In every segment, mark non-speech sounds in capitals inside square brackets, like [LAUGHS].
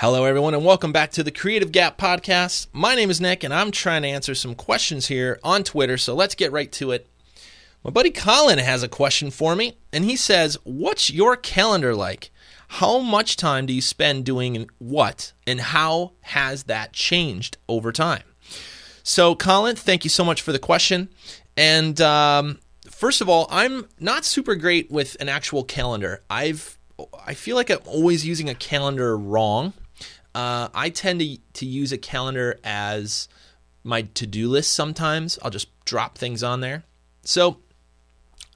Hello, everyone, and welcome back to the Creative Gap Podcast. My name is Nick, and I'm trying to answer some questions here on Twitter, so let's get right to it. My buddy Colin has a question for me, and he says, What's your calendar like? How much time do you spend doing what, and how has that changed over time? So, Colin, thank you so much for the question. And um, first of all, I'm not super great with an actual calendar. I've I feel like I'm always using a calendar wrong. Uh, I tend to to use a calendar as my to do list. Sometimes I'll just drop things on there. So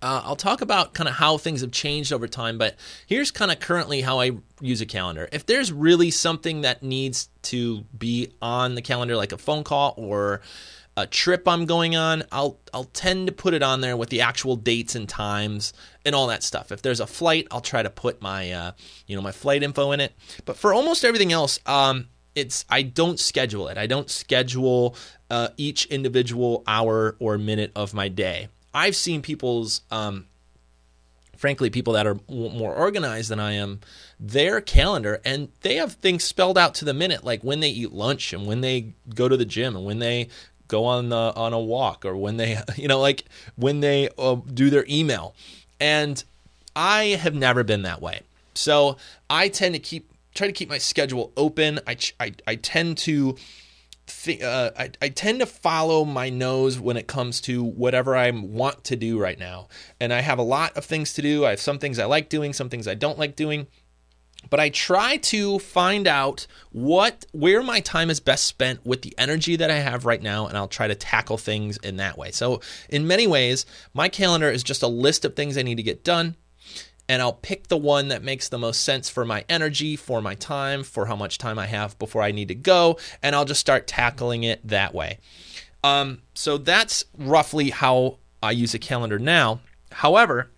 uh, I'll talk about kind of how things have changed over time, but here's kind of currently how I use a calendar. If there's really something that needs to be on the calendar, like a phone call or a trip I'm going on, I'll I'll tend to put it on there with the actual dates and times and all that stuff. If there's a flight, I'll try to put my uh, you know my flight info in it. But for almost everything else, um, it's I don't schedule it. I don't schedule uh, each individual hour or minute of my day. I've seen people's um, frankly people that are more organized than I am their calendar and they have things spelled out to the minute like when they eat lunch and when they go to the gym and when they go on the on a walk or when they [LAUGHS] you know like when they uh, do their email and i have never been that way so i tend to keep try to keep my schedule open i i, I tend to th- uh, I, I tend to follow my nose when it comes to whatever I want to do right now. And I have a lot of things to do. I have some things I like doing, some things I don't like doing but I try to find out what where my time is best spent with the energy that I have right now and I'll try to tackle things in that way. So in many ways, my calendar is just a list of things I need to get done and I'll pick the one that makes the most sense for my energy, for my time, for how much time I have before I need to go, and I'll just start tackling it that way. Um, so that's roughly how I use a calendar now. However,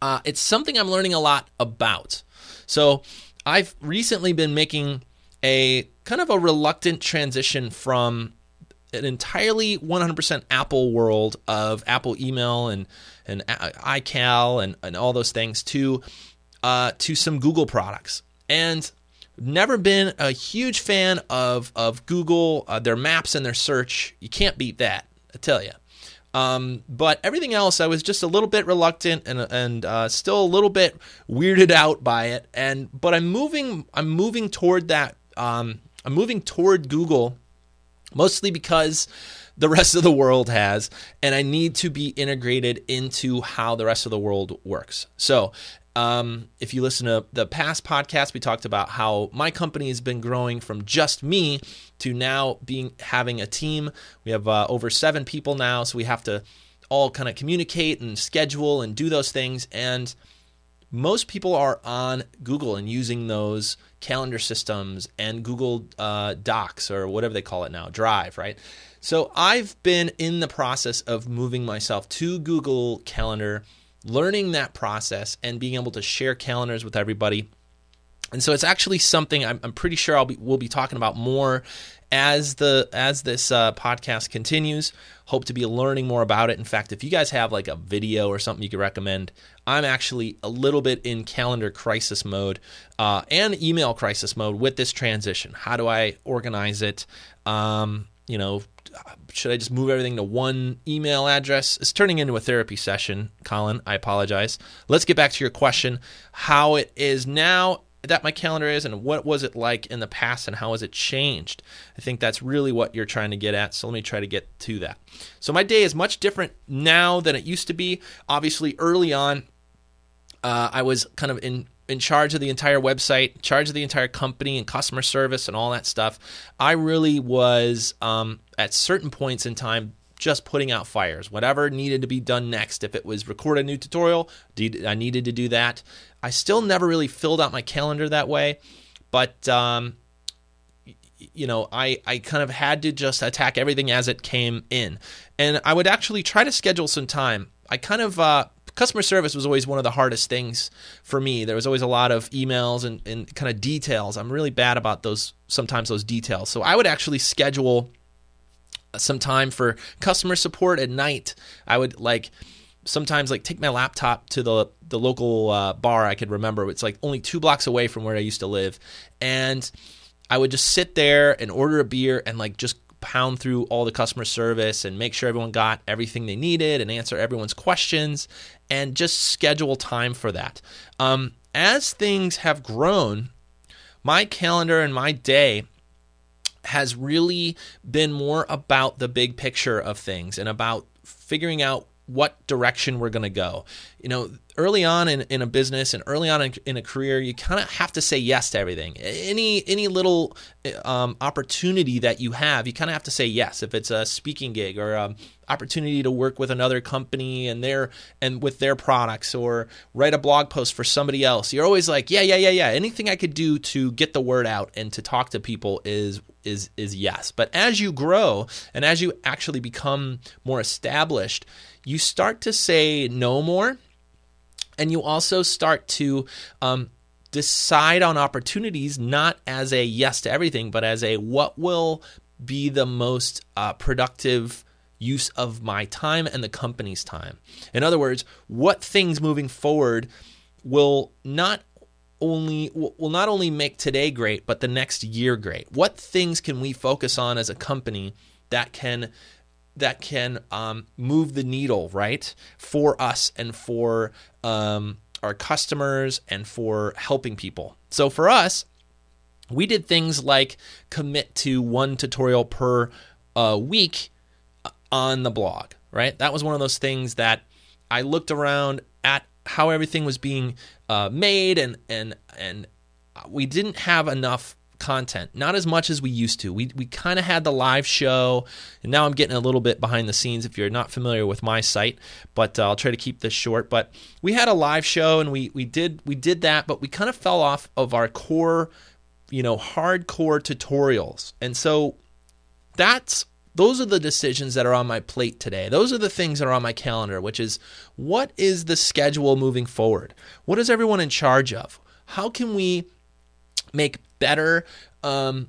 uh, it's something I'm learning a lot about. So I've recently been making a kind of a reluctant transition from an entirely 100% Apple world of Apple email and and iCal and, and all those things to uh, to some Google products. And never been a huge fan of of Google, uh, their maps and their search. You can't beat that, I tell you. Um, but everything else, I was just a little bit reluctant and and uh, still a little bit weirded out by it. And but I'm moving. I'm moving toward that. Um, I'm moving toward Google, mostly because the rest of the world has, and I need to be integrated into how the rest of the world works. So um, if you listen to the past podcast, we talked about how my company has been growing from just me to now being having a team. We have uh, over seven people now, so we have to all kind of communicate and schedule and do those things. And most people are on Google and using those calendar systems and Google uh, Docs or whatever they call it now, Drive, right? So I've been in the process of moving myself to Google Calendar learning that process and being able to share calendars with everybody. And so it's actually something I'm, I'm pretty sure I'll be we'll be talking about more as the as this uh, podcast continues. Hope to be learning more about it. In fact, if you guys have like a video or something you could recommend, I'm actually a little bit in calendar crisis mode uh, and email crisis mode with this transition. How do I organize it? Um, you know, should I just move everything to one email address? It's turning into a therapy session, Colin. I apologize. Let's get back to your question how it is now that my calendar is and what was it like in the past and how has it changed? I think that's really what you're trying to get at. So let me try to get to that. So my day is much different now than it used to be. Obviously, early on, uh, I was kind of in in charge of the entire website, charge of the entire company and customer service and all that stuff. I really was um, at certain points in time just putting out fires. Whatever needed to be done next. If it was record a new tutorial, I needed to do that. I still never really filled out my calendar that way, but um, you know, I, I kind of had to just attack everything as it came in. And I would actually try to schedule some time. I kind of uh, customer service was always one of the hardest things for me. There was always a lot of emails and, and kind of details. I'm really bad about those sometimes those details. So I would actually schedule some time for customer support at night. I would like sometimes like take my laptop to the the local uh, bar I could remember. It's like only two blocks away from where I used to live, and I would just sit there and order a beer and like just pound through all the customer service and make sure everyone got everything they needed and answer everyone's questions and just schedule time for that. Um, as things have grown, my calendar and my day has really been more about the big picture of things and about figuring out what direction we're going to go. You know, early on in, in a business and early on in, in a career, you kind of have to say yes to everything. Any any little um, opportunity that you have, you kind of have to say yes. If it's a speaking gig or an opportunity to work with another company and their and with their products, or write a blog post for somebody else, you're always like, yeah, yeah, yeah, yeah. Anything I could do to get the word out and to talk to people is is is yes. But as you grow and as you actually become more established, you start to say no more and you also start to um, decide on opportunities not as a yes to everything, but as a what will be the most uh, productive use of my time and the company's time. In other words, what things moving forward will not only will not only make today great, but the next year great. What things can we focus on as a company that can that can um, move the needle right for us and for um, our customers and for helping people. So for us, we did things like commit to one tutorial per uh, week on the blog. Right, that was one of those things that I looked around at how everything was being uh, made and and and we didn't have enough content, not as much as we used to. We, we kind of had the live show, and now I'm getting a little bit behind the scenes if you're not familiar with my site, but uh, I'll try to keep this short. But we had a live show, and we, we did we did that, but we kind of fell off of our core, you know, hardcore tutorials, and so that's those are the decisions that are on my plate today. Those are the things that are on my calendar, which is what is the schedule moving forward? What is everyone in charge of? How can we make better um,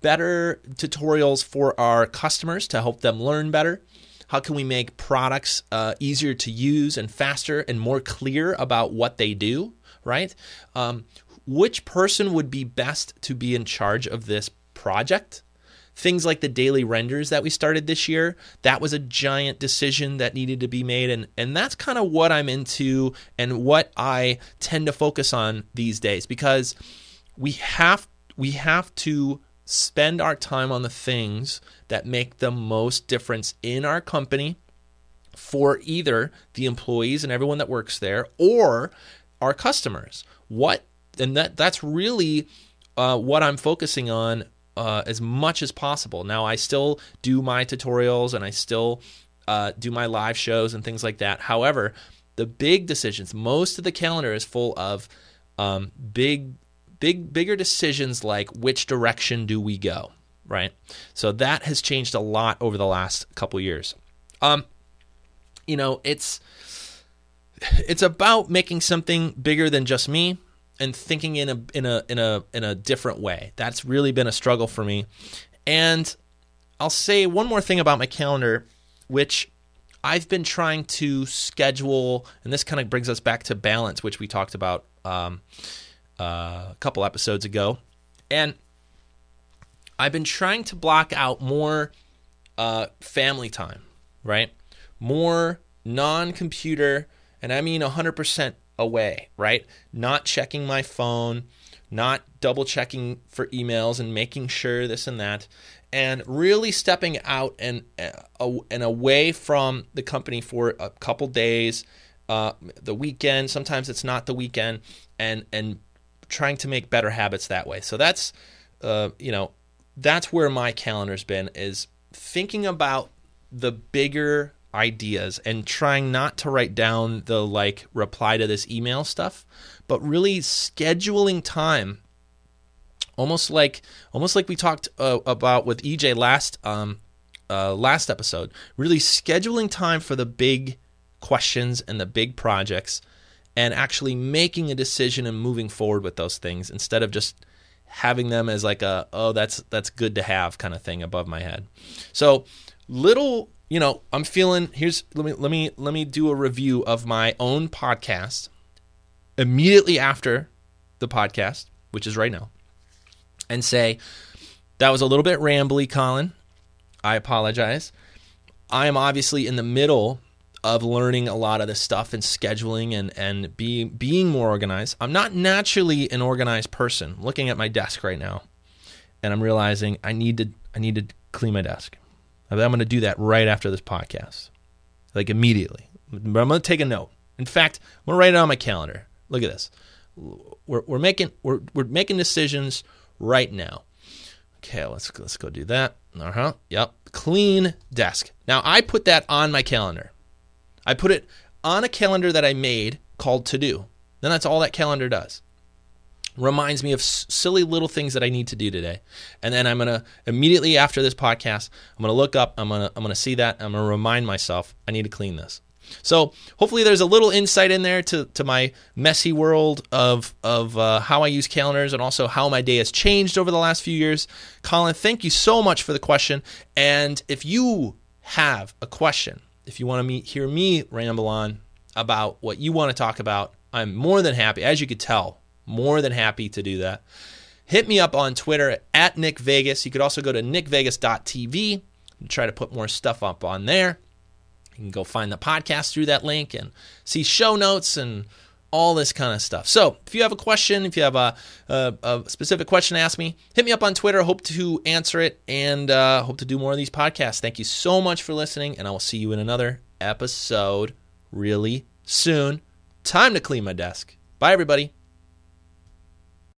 better tutorials for our customers to help them learn better? How can we make products uh, easier to use and faster and more clear about what they do? Right? Um, which person would be best to be in charge of this project? Things like the daily renders that we started this year, that was a giant decision that needed to be made. And, and that's kind of what I'm into and what I tend to focus on these days because we have we have to spend our time on the things that make the most difference in our company for either the employees and everyone that works there or our customers. What and that that's really uh, what I'm focusing on uh, as much as possible. Now I still do my tutorials and I still uh, do my live shows and things like that. However, the big decisions, most of the calendar is full of um, big big bigger decisions like which direction do we go, right? So that has changed a lot over the last couple years. Um, you know, it's it's about making something bigger than just me and thinking in a in a in a in a different way. That's really been a struggle for me. And I'll say one more thing about my calendar, which I've been trying to schedule, and this kind of brings us back to balance, which we talked about um, uh, a couple episodes ago, and I've been trying to block out more uh, family time, right? More non-computer, and I mean 100% away, right? Not checking my phone, not double checking for emails and making sure this and that, and really stepping out and uh, and away from the company for a couple days, uh, the weekend. Sometimes it's not the weekend, and and trying to make better habits that way. So that's uh, you know that's where my calendar's been is thinking about the bigger ideas and trying not to write down the like reply to this email stuff, but really scheduling time. Almost like almost like we talked uh, about with EJ last um, uh, last episode, really scheduling time for the big questions and the big projects and actually making a decision and moving forward with those things instead of just having them as like a oh that's that's good to have kind of thing above my head. So little you know, I'm feeling here's let me let me let me do a review of my own podcast immediately after the podcast, which is right now, and say that was a little bit rambly, Colin. I apologize. I am obviously in the middle of learning a lot of this stuff and scheduling and and being being more organized. I'm not naturally an organized person. looking at my desk right now, and I'm realizing I need to I need to clean my desk. I'm going to do that right after this podcast, like immediately. But I'm going to take a note. In fact, I'm going to write it on my calendar. Look at this. We're, we're making we're, we're making decisions right now. Okay, let's let's go do that. Uh huh. Yep. Clean desk. Now I put that on my calendar. I put it on a calendar that I made called To Do. Then that's all that calendar does. Reminds me of s- silly little things that I need to do today. And then I'm going to immediately after this podcast, I'm going to look up, I'm going to I'm going to see that, I'm going to remind myself I need to clean this. So hopefully there's a little insight in there to, to my messy world of of uh, how I use calendars and also how my day has changed over the last few years. Colin, thank you so much for the question. And if you have a question if you want to meet, hear me ramble on about what you want to talk about, I'm more than happy, as you could tell, more than happy to do that. Hit me up on Twitter at Nick Vegas. You could also go to nickvegas.tv and try to put more stuff up on there. You can go find the podcast through that link and see show notes and all this kind of stuff. So, if you have a question, if you have a, a, a specific question to ask me, hit me up on Twitter. Hope to answer it and uh, hope to do more of these podcasts. Thank you so much for listening, and I will see you in another episode really soon. Time to clean my desk. Bye, everybody.